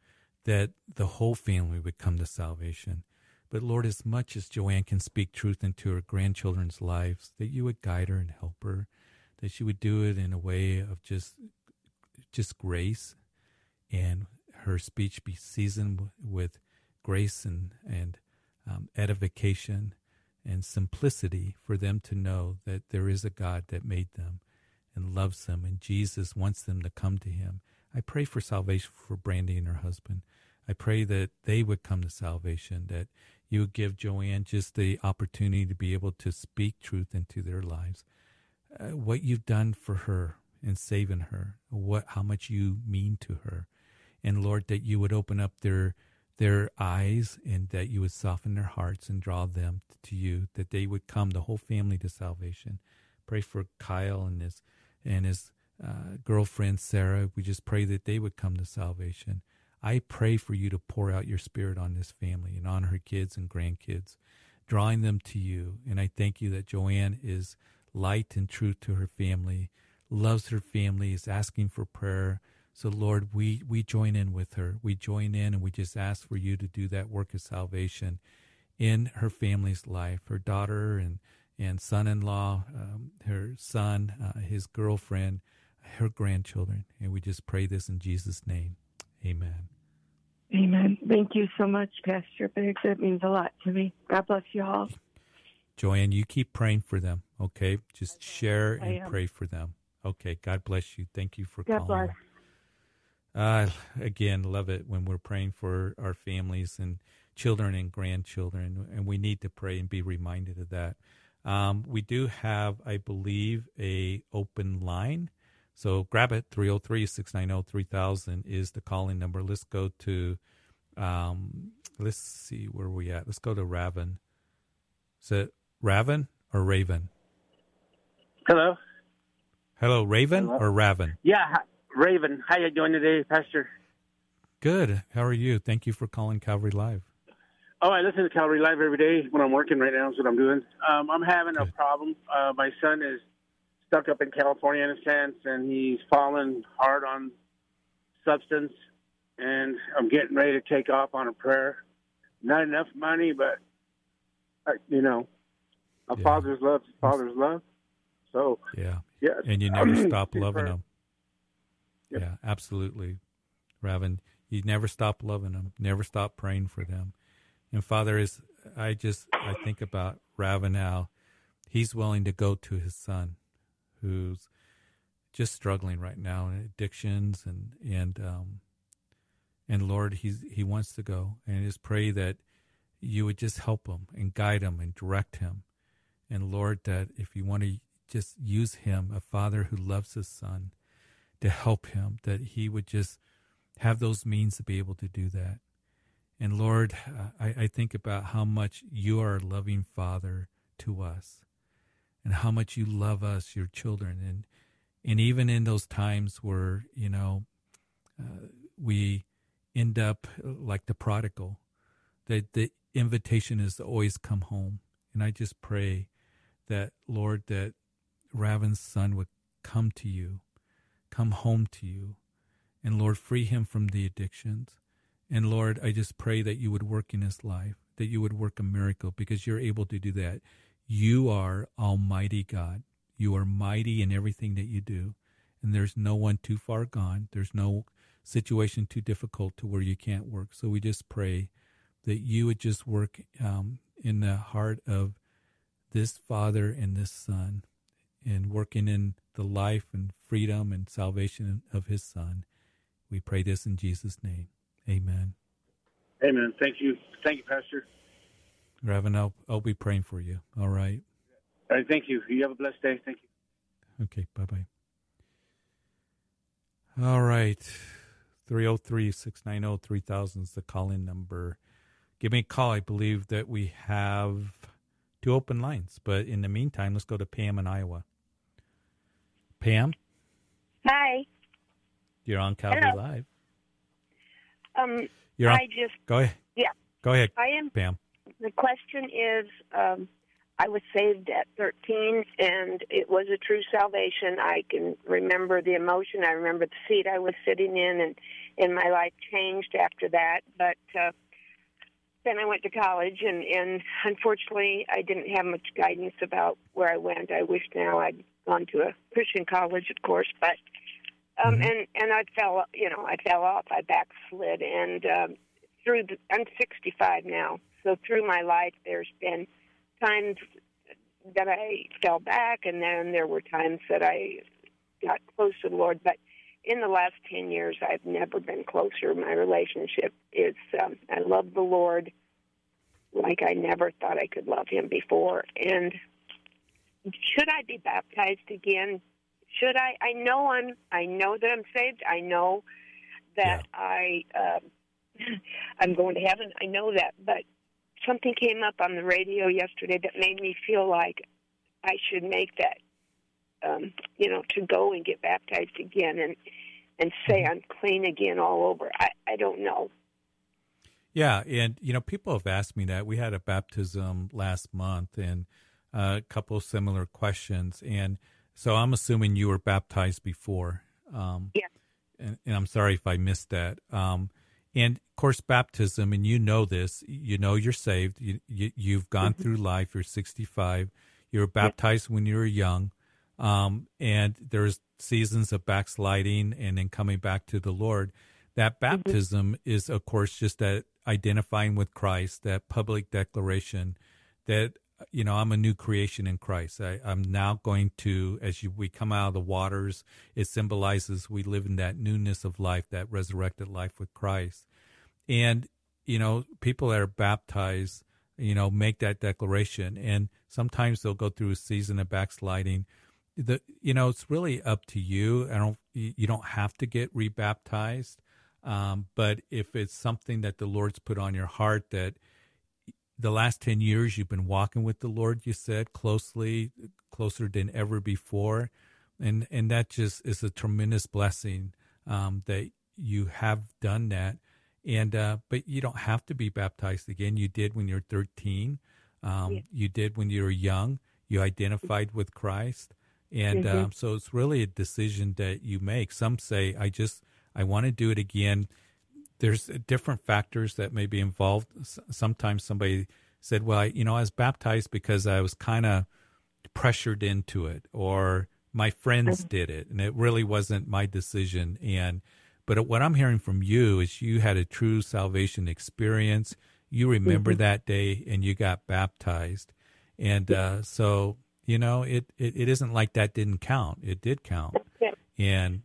that the whole family would come to salvation. But Lord, as much as Joanne can speak truth into her grandchildren's lives, that you would guide her and help her, that she would do it in a way of just, just grace, and her speech be seasoned with grace and and um, edification and simplicity for them to know that there is a God that made them and loves them, and Jesus wants them to come to Him. I pray for salvation for Brandy and her husband. I pray that they would come to salvation, that you would give Joanne just the opportunity to be able to speak truth into their lives. Uh, what you've done for her and saving her, what how much you mean to her, and Lord, that you would open up their their eyes and that you would soften their hearts and draw them to you, that they would come, the whole family, to salvation. Pray for Kyle and his and his uh, girlfriend Sarah. We just pray that they would come to salvation. I pray for you to pour out your spirit on this family and on her kids and grandkids, drawing them to you. And I thank you that Joanne is light and truth to her family, loves her family, is asking for prayer so, Lord, we, we join in with her. We join in and we just ask for you to do that work of salvation in her family's life, her daughter and, and son in law, um, her son, uh, his girlfriend, her grandchildren. And we just pray this in Jesus' name. Amen.
Amen. Thank you so much, Pastor Biggs. It means a lot to me. God bless you all.
Joanne, you keep praying for them, okay? Just share and pray for them. Okay. God bless you. Thank you for God calling. Uh, again, love it when we're praying for our families and children and grandchildren, and we need to pray and be reminded of that. Um, we do have, I believe, a open line. So grab it, 303-690-3000 is the calling number. Let's go to, um, let's see where we at. Let's go to Raven. Is it Raven or Raven?
Hello.
Hello, Raven Hello? or Raven?
Yeah. Raven. How you doing today, Pastor?
Good. How are you? Thank you for calling Calvary Live.
Oh, I listen to Calvary Live every day when I'm working right now. That's what I'm doing. Um, I'm having Good. a problem. Uh, my son is stuck up in California in a sense, and he's fallen hard on substance. And I'm getting ready to take off on a prayer. not enough money, but uh, you know, a yeah. father's love, is father's love. So
yeah,
yeah,
and you never stop loving them. Yep. Yeah, absolutely, Raven. You never stop loving them. Never stop praying for them. And Father, is I just I think about Raven now. He's willing to go to his son, who's just struggling right now in addictions and and um, and Lord, he's he wants to go, and just pray that you would just help him and guide him and direct him, and Lord, that if you want to just use him, a father who loves his son, to help him, that he would just have those means to be able to do that. And Lord, I, I think about how much you are a loving father to us and how much you love us, your children. And, and even in those times where, you know, uh, we end up like the prodigal, that the invitation is to always come home. And I just pray that, Lord, that Raven's son would come to you, come home to you, and Lord, free him from the addictions. And Lord, I just pray that you would work in his life, that you would work a miracle because you're able to do that. You are Almighty God. You are mighty in everything that you do. And there's no one too far gone. There's no situation too difficult to where you can't work. So we just pray that you would just work um, in the heart of this father and this son and working in the life and freedom and salvation of his son. We pray this in Jesus' name. Amen.
Amen. Thank you. Thank you, Pastor.
Raven, I'll, I'll be praying for you. All right.
All right. Thank you. You have a blessed day. Thank you.
Okay. Bye bye. All right. 303 690 3000 is the call in number. Give me a call. I believe that we have two open lines. But in the meantime, let's go to Pam in Iowa. Pam?
Hi.
You're on Calvary Hello. Live.
Um,
You're on,
I just
go ahead.
Yeah.
Go ahead.
I am.
Pam.
The question is, um, I was saved at 13, and it was a true salvation. I can remember the emotion. I remember the seat I was sitting in, and and my life changed after that. But uh, then I went to college, and and unfortunately, I didn't have much guidance about where I went. I wish now I'd gone to a Christian college, of course, but um, mm-hmm. and and I fell, you know, I fell off. I backslid, and um, through the, I'm 65 now, so through my life, there's been times that I fell back, and then there were times that I got close to the Lord. But in the last 10 years, I've never been closer. My relationship is, um, I love the Lord like I never thought I could love Him before. And should I be baptized again? Should I? I know I'm. I know that I'm saved. I know that yeah. I. Uh, I'm going to heaven. I know that, but something came up on the radio yesterday that made me feel like I should make that, um, you know, to go and get baptized again and and say mm-hmm. I'm clean again all over. I I don't know.
Yeah, and you know, people have asked me that. We had a baptism last month, and a couple of similar questions, and so I'm assuming you were baptized before.
Um, yeah.
And, and, I'm sorry if I missed that. Um, and of course, baptism, and you know this, you know you're saved. You, you, have gone mm-hmm. through life. You're 65. You were baptized when you were young. Um, and there's seasons of backsliding and then coming back to the Lord. That mm-hmm. baptism mm-hmm. is, of course, just that identifying with Christ, that public declaration that, you know, I'm a new creation in Christ. I, am now going to, as you, we come out of the waters, it symbolizes we live in that newness of life, that resurrected life with Christ. And, you know, people that are baptized, you know, make that declaration. And sometimes they'll go through a season of backsliding. The, you know, it's really up to you. I don't, you don't have to get rebaptized. Um, but if it's something that the Lord's put on your heart that the last 10 years you've been walking with the Lord, you said closely, closer than ever before. And, and that just is a tremendous blessing, um, that you have done that. And, uh, but you don't have to be baptized again. You did when you're 13. Um, yeah. you did when you were young. You identified with Christ. And, mm-hmm. um, so it's really a decision that you make. Some say, I just, I want to do it again there's different factors that may be involved. Sometimes somebody said, "Well, I, you know, I was baptized because I was kind of pressured into it, or my friends mm-hmm. did it, and it really wasn't my decision." And but what I'm hearing from you is you had a true salvation experience. You remember mm-hmm. that day, and you got baptized, and uh, so you know it, it it isn't like that didn't count. It did count.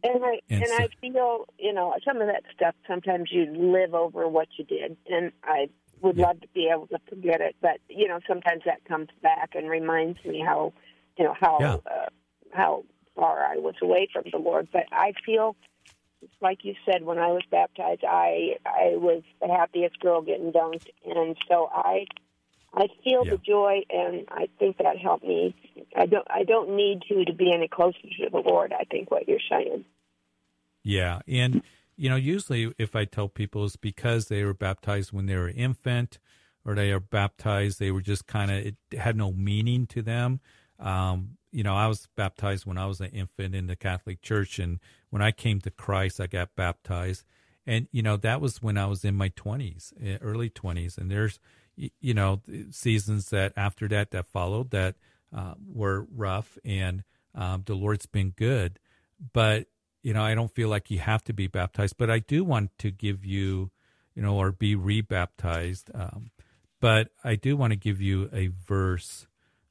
And
and I and, and so, I feel you know some of that stuff. Sometimes you live over what you did, and I would yeah. love to be able to forget it. But you know, sometimes that comes back and reminds me how you know how yeah. uh, how far I was away from the Lord. But I feel like you said when I was baptized, I I was the happiest girl getting dunked, and so I I feel yeah. the joy, and I think that helped me. I don't I don't need to to be any closer to the Lord. I think what you're saying.
Yeah, and you know, usually if I tell people it's because they were baptized when they were infant, or they are baptized, they were just kind of it had no meaning to them. Um, you know, I was baptized when I was an infant in the Catholic Church, and when I came to Christ, I got baptized, and you know that was when I was in my twenties, eh, early twenties, and there's you know seasons that after that that followed that uh, were rough and um, the lord's been good. But you know i don't feel like you have to be baptized but i do want to give you you know or be rebaptized um, but i do want to give you a verse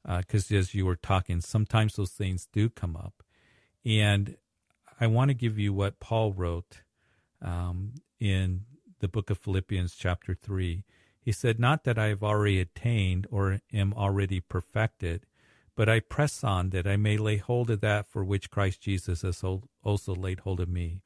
because uh, as you were talking sometimes those things do come up. And i want to give you what paul wrote um, in the book of philippians chapter 3 he said, Not that I have already attained or am already perfected, but I press on that I may lay hold of that for which Christ Jesus has also laid hold of me.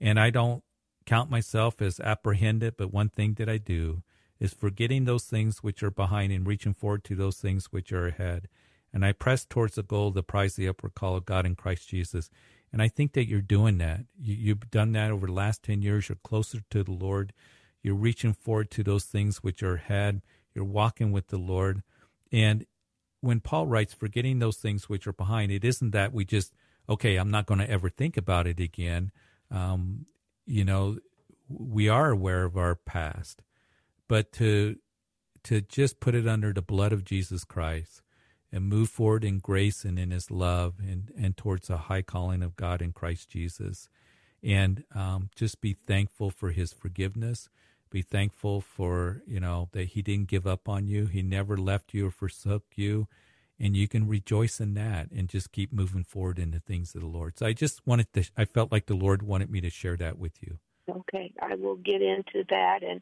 And I don't count myself as apprehended, but one thing that I do is forgetting those things which are behind and reaching forward to those things which are ahead. And I press towards the goal, the prize, the upward call of God in Christ Jesus. And I think that you're doing that. You, have done that over the last 10 years. You're closer to the Lord. You're reaching forward to those things which are ahead. You're walking with the Lord. And when Paul writes, forgetting those things which are behind, it isn't that we just, okay, I'm not going to ever think about it again. Um, you know, we are aware of our past, but to to just put it under the blood of Jesus Christ and move forward in grace and in His love and and towards a high calling of God in Christ Jesus, and um, just be thankful for His forgiveness, be thankful for, you know, that he didn't give up on you. He never left you or forsook you. And you can rejoice in that and just keep moving forward in the things of the Lord. So I just wanted to, I felt like the Lord wanted me to share that with you.
Okay. I will get into that. And,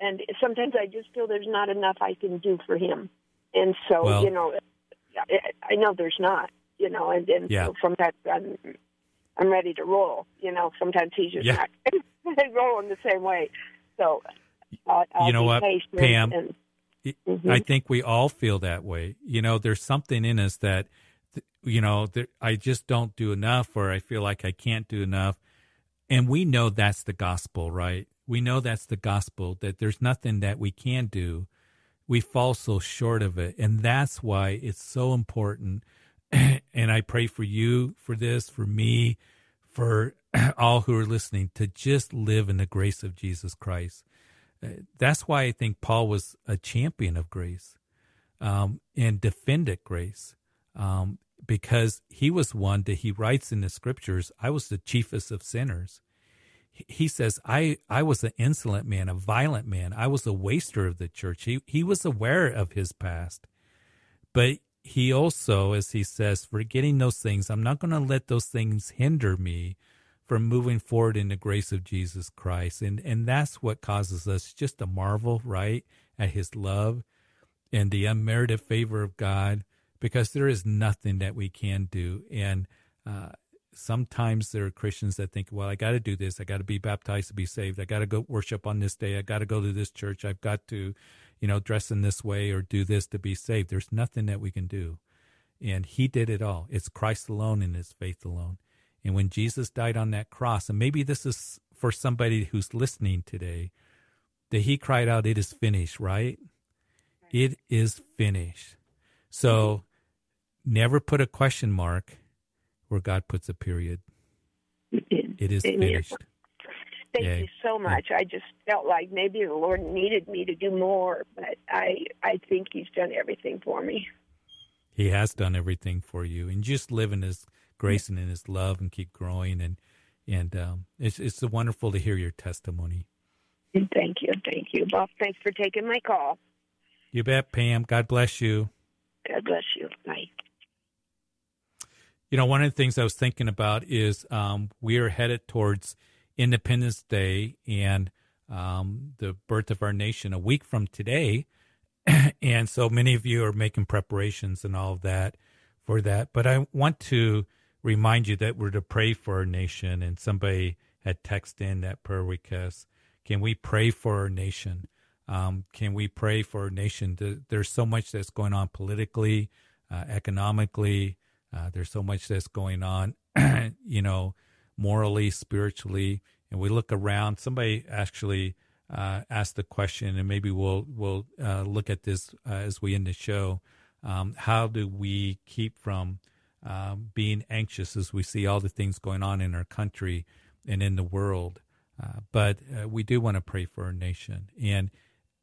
and sometimes I just feel there's not enough I can do for him. And so, well, you know, I know there's not, you know, and, and yeah. so sometimes I'm, I'm ready to roll. You know, sometimes he's just yeah. not rolling the same way. So, I'll, I'll
you know what, Pam? And, mm-hmm. I think we all feel that way. You know, there's something in us that, you know, there, I just don't do enough, or I feel like I can't do enough. And we know that's the gospel, right? We know that's the gospel, that there's nothing that we can do. We fall so short of it. And that's why it's so important. and I pray for you for this, for me, for all who are listening to just live in the grace of Jesus Christ. Uh, that's why I think Paul was a champion of grace um, and defended grace um, because he was one that he writes in the scriptures, I was the chiefest of sinners. He says, I, I was an insolent man, a violent man. I was a waster of the church. He, he was aware of his past. But he also, as he says, forgetting those things, I'm not going to let those things hinder me from moving forward in the grace of Jesus Christ. And and that's what causes us just to marvel, right, at his love and the unmerited favor of God, because there is nothing that we can do. And uh, sometimes there are Christians that think, well, I got to do this. I got to be baptized to be saved. I got to go worship on this day. I got to go to this church. I've got to, you know, dress in this way or do this to be saved. There's nothing that we can do. And he did it all. It's Christ alone and his faith alone. And when Jesus died on that cross, and maybe this is for somebody who's listening today, that he cried out, It is finished, right? It is finished. So never put a question mark where God puts a period. It is finished.
Thank you so much. I just felt like maybe the Lord needed me to do more, but I I think He's done everything for me.
He has done everything for you, and just live in His grace and in His love, and keep growing. And and um, it's it's wonderful to hear your testimony.
Thank you, thank you, Bob. Thanks for taking my call.
You bet, Pam. God bless you.
God bless you. Bye.
You know, one of the things I was thinking about is um, we are headed towards Independence Day and um, the birth of our nation a week from today. and so many of you are making preparations and all of that for that. But I want to remind you that we're to pray for our nation. And somebody had texted in that prayer request. Can we pray for our nation? Um, can we pray for our nation? There's so much that's going on politically, uh, economically. Uh, there's so much that's going on, you know, morally, spiritually, and we look around. Somebody actually uh, asked the question, and maybe we'll we'll uh, look at this uh, as we end the show. Um, how do we keep from um, being anxious as we see all the things going on in our country and in the world? Uh, but uh, we do want to pray for our nation, and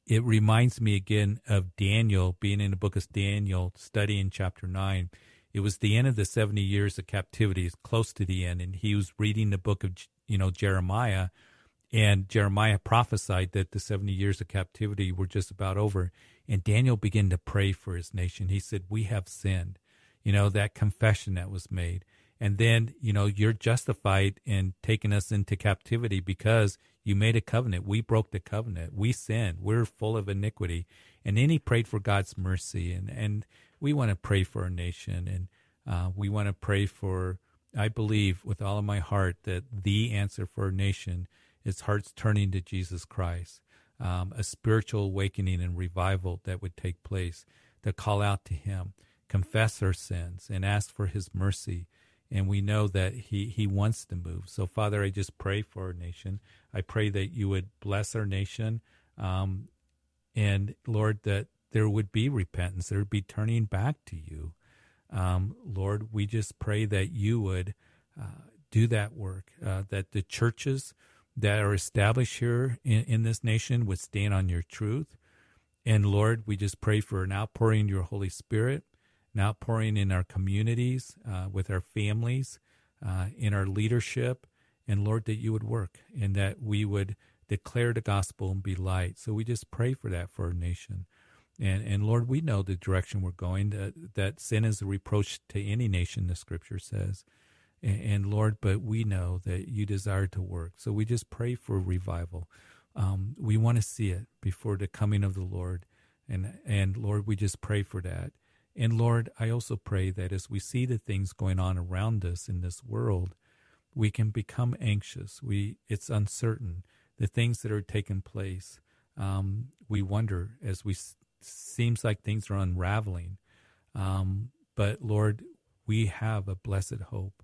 it reminds me again of Daniel being in the book of Daniel, studying chapter nine it was the end of the 70 years of captivity, close to the end, and he was reading the book of, you know, Jeremiah, and Jeremiah prophesied that the 70 years of captivity were just about over. And Daniel began to pray for his nation. He said, We have sinned. You know, that confession that was made. And then, you know, you're justified in taking us into captivity because you made a covenant. We broke the covenant. We sinned. We're full of iniquity. And then he prayed for God's mercy. And, and we want to pray for our nation and uh, we want to pray for, I believe with all of my heart that the answer for our nation is hearts turning to Jesus Christ, um, a spiritual awakening and revival that would take place, to call out to Him, confess our sins, and ask for His mercy. And we know that He, he wants to move. So, Father, I just pray for our nation. I pray that you would bless our nation. Um, and Lord, that there would be repentance, there would be turning back to you. Um, Lord, we just pray that you would uh, do that work, uh, that the churches that are established here in, in, this nation would stand on your truth. And Lord, we just pray for an outpouring of your Holy Spirit, an outpouring in our communities, uh, with our families, uh, in our leadership. And Lord, that you would work and that we would declare the gospel and be light. So we just pray for that for our nation. And, and Lord, we know the direction we're going, that, sin is a reproach to any nation, the scripture says. And, and, Lord, but we know that you desire to work. So we just pray for revival. Um, we want to see it before the coming of the Lord. And, and Lord, we just pray for that. And Lord, I also pray that as we see the things going on around us in this world, we can become anxious. We, it's uncertain. The things that are taking place, um, we wonder as we seems like things are unraveling. Um, but Lord, we have a blessed hope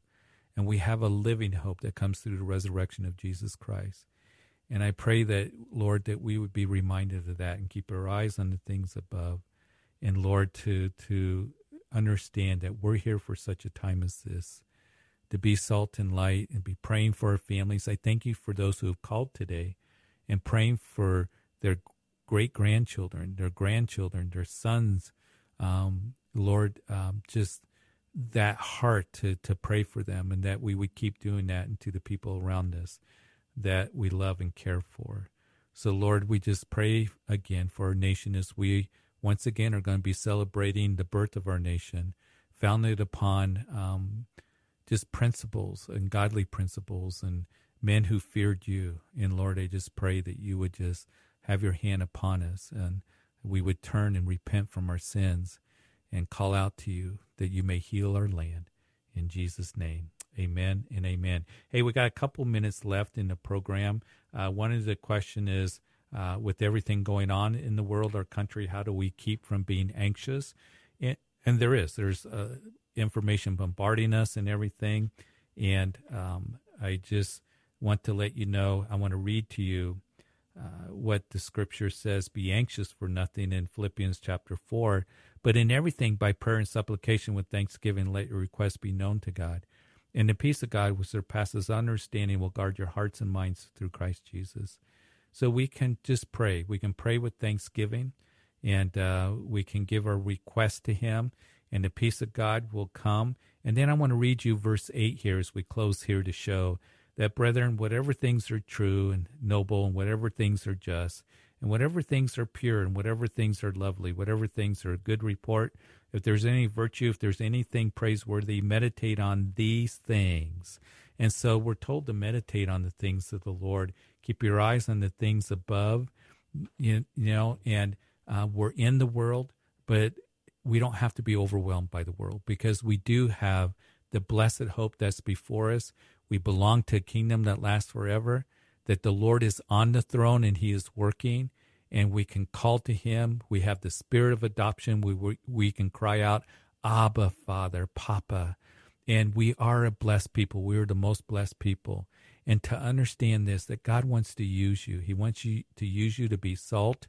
and we have a living hope that comes through the resurrection of Jesus Christ. And I pray that, Lord, that we would be reminded of that and keep our eyes on the things above. And Lord, to, to understand that we're here for such a time as this, to be salt and light and be praying for our families. I thank you for those who have called today and praying for their great grandchildren, their grandchildren, their sons. Um, Lord, um, just that heart to, to pray for them and that we would keep doing that and to the people around us that we love and care for. So, Lord, we just pray again for our nation as we once again are going to be celebrating the birth of our nation, founded upon um, just principles and godly principles and men who feared you. And Lord, I just pray that you would just have your hand upon us and we would turn and repent from our sins and call out to you that you may heal our land. In Jesus' name, amen and amen. Hey, we got a couple minutes left in the program. Uh, one of the question is, uh, with everything going on in the world, our country, how do we keep from being anxious? And, and there is, there's uh, information bombarding us and everything. And um, I just want to let you know, I want to read to you uh, what the scripture says be anxious for nothing in Philippians chapter 4, but in everything by prayer and supplication with thanksgiving let your requests be known to God. And the peace of God, which surpasses understanding, will guard your hearts and minds through Christ Jesus. So we can just pray. We can pray with thanksgiving, and uh, we can give our request to Him, and the peace of God will come. And then I want to read you verse 8 here as we close here to show that, brethren, whatever things are true and noble, and whatever things are just, and whatever things are pure, and whatever things are lovely, whatever things are a good report, if there's any virtue, if there's anything praiseworthy, meditate on these things. And so we're told to meditate on the things of the Lord. Keep your eyes on the things above, you, know, and uh, we're in the world, but we don't have to be overwhelmed by the world because we do have the blessed hope that's before us. We belong to a kingdom that lasts forever, that the Lord is on the throne and he is working and we can call to him. We have the spirit of adoption. We, we, we can cry out, Abba, Father, Papa. And we are a blessed people. We are the most blessed people. And to understand this, that God wants to use you. He wants you to use you to be salt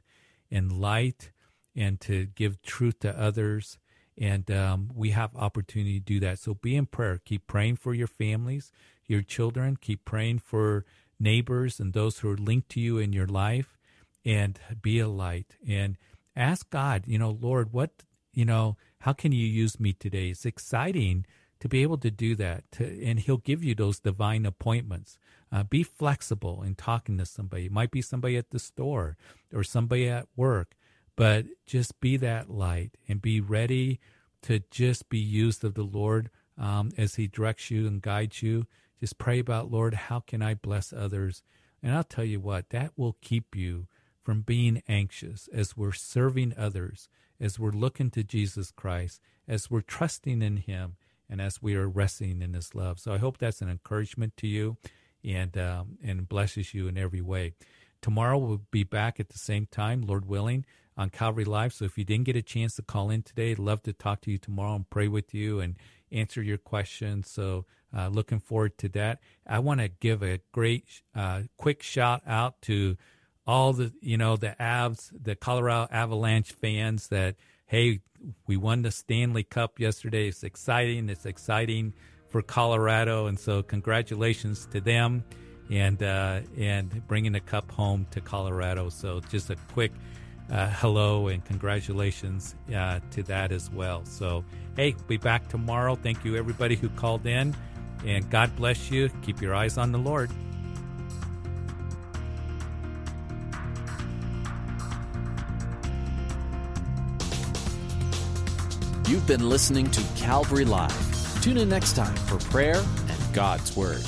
and light and to give truth to others. And um, we have opportunity to do that. So be in prayer. Keep praying for your families, your children. Keep praying for neighbors and those who are linked to you in your life and be a light and ask God, you know, Lord, what, you know, how can you use me today? It's exciting to be able to do that, to, and He'll give you those divine appointments. Uh, be flexible in talking to somebody. It might be somebody at the store or somebody at work, but just be that light and be ready to just be used of the Lord um, as He directs you and guides you. Just pray about, Lord, how can I bless others? And I'll tell you what, that will keep you from being anxious as we're serving others, as we're looking to Jesus Christ, as we're trusting in Him, and as we are resting in His love. So I hope that's an encouragement to you and, um, and blesses you in every way. Tomorrow we'll be back at the same time, Lord willing, on Calvary Live. So if you didn't get a chance to call in today, I'd love to talk to you tomorrow and pray with you and answer your questions. So uh, looking forward to that. I want to give a great, uh, quick shout out to all the you know the Avs, the Colorado Avalanche fans that hey, we won the Stanley Cup yesterday. It's exciting. It's exciting for Colorado, and so congratulations to them and uh, and bringing the cup home to Colorado. So just a quick uh, hello and congratulations uh, to that as well. So hey, be back tomorrow. Thank you everybody who called in, and God bless you. Keep your eyes on the Lord.
You've been listening to Calvary Live. Tune in next time for prayer and God's Word.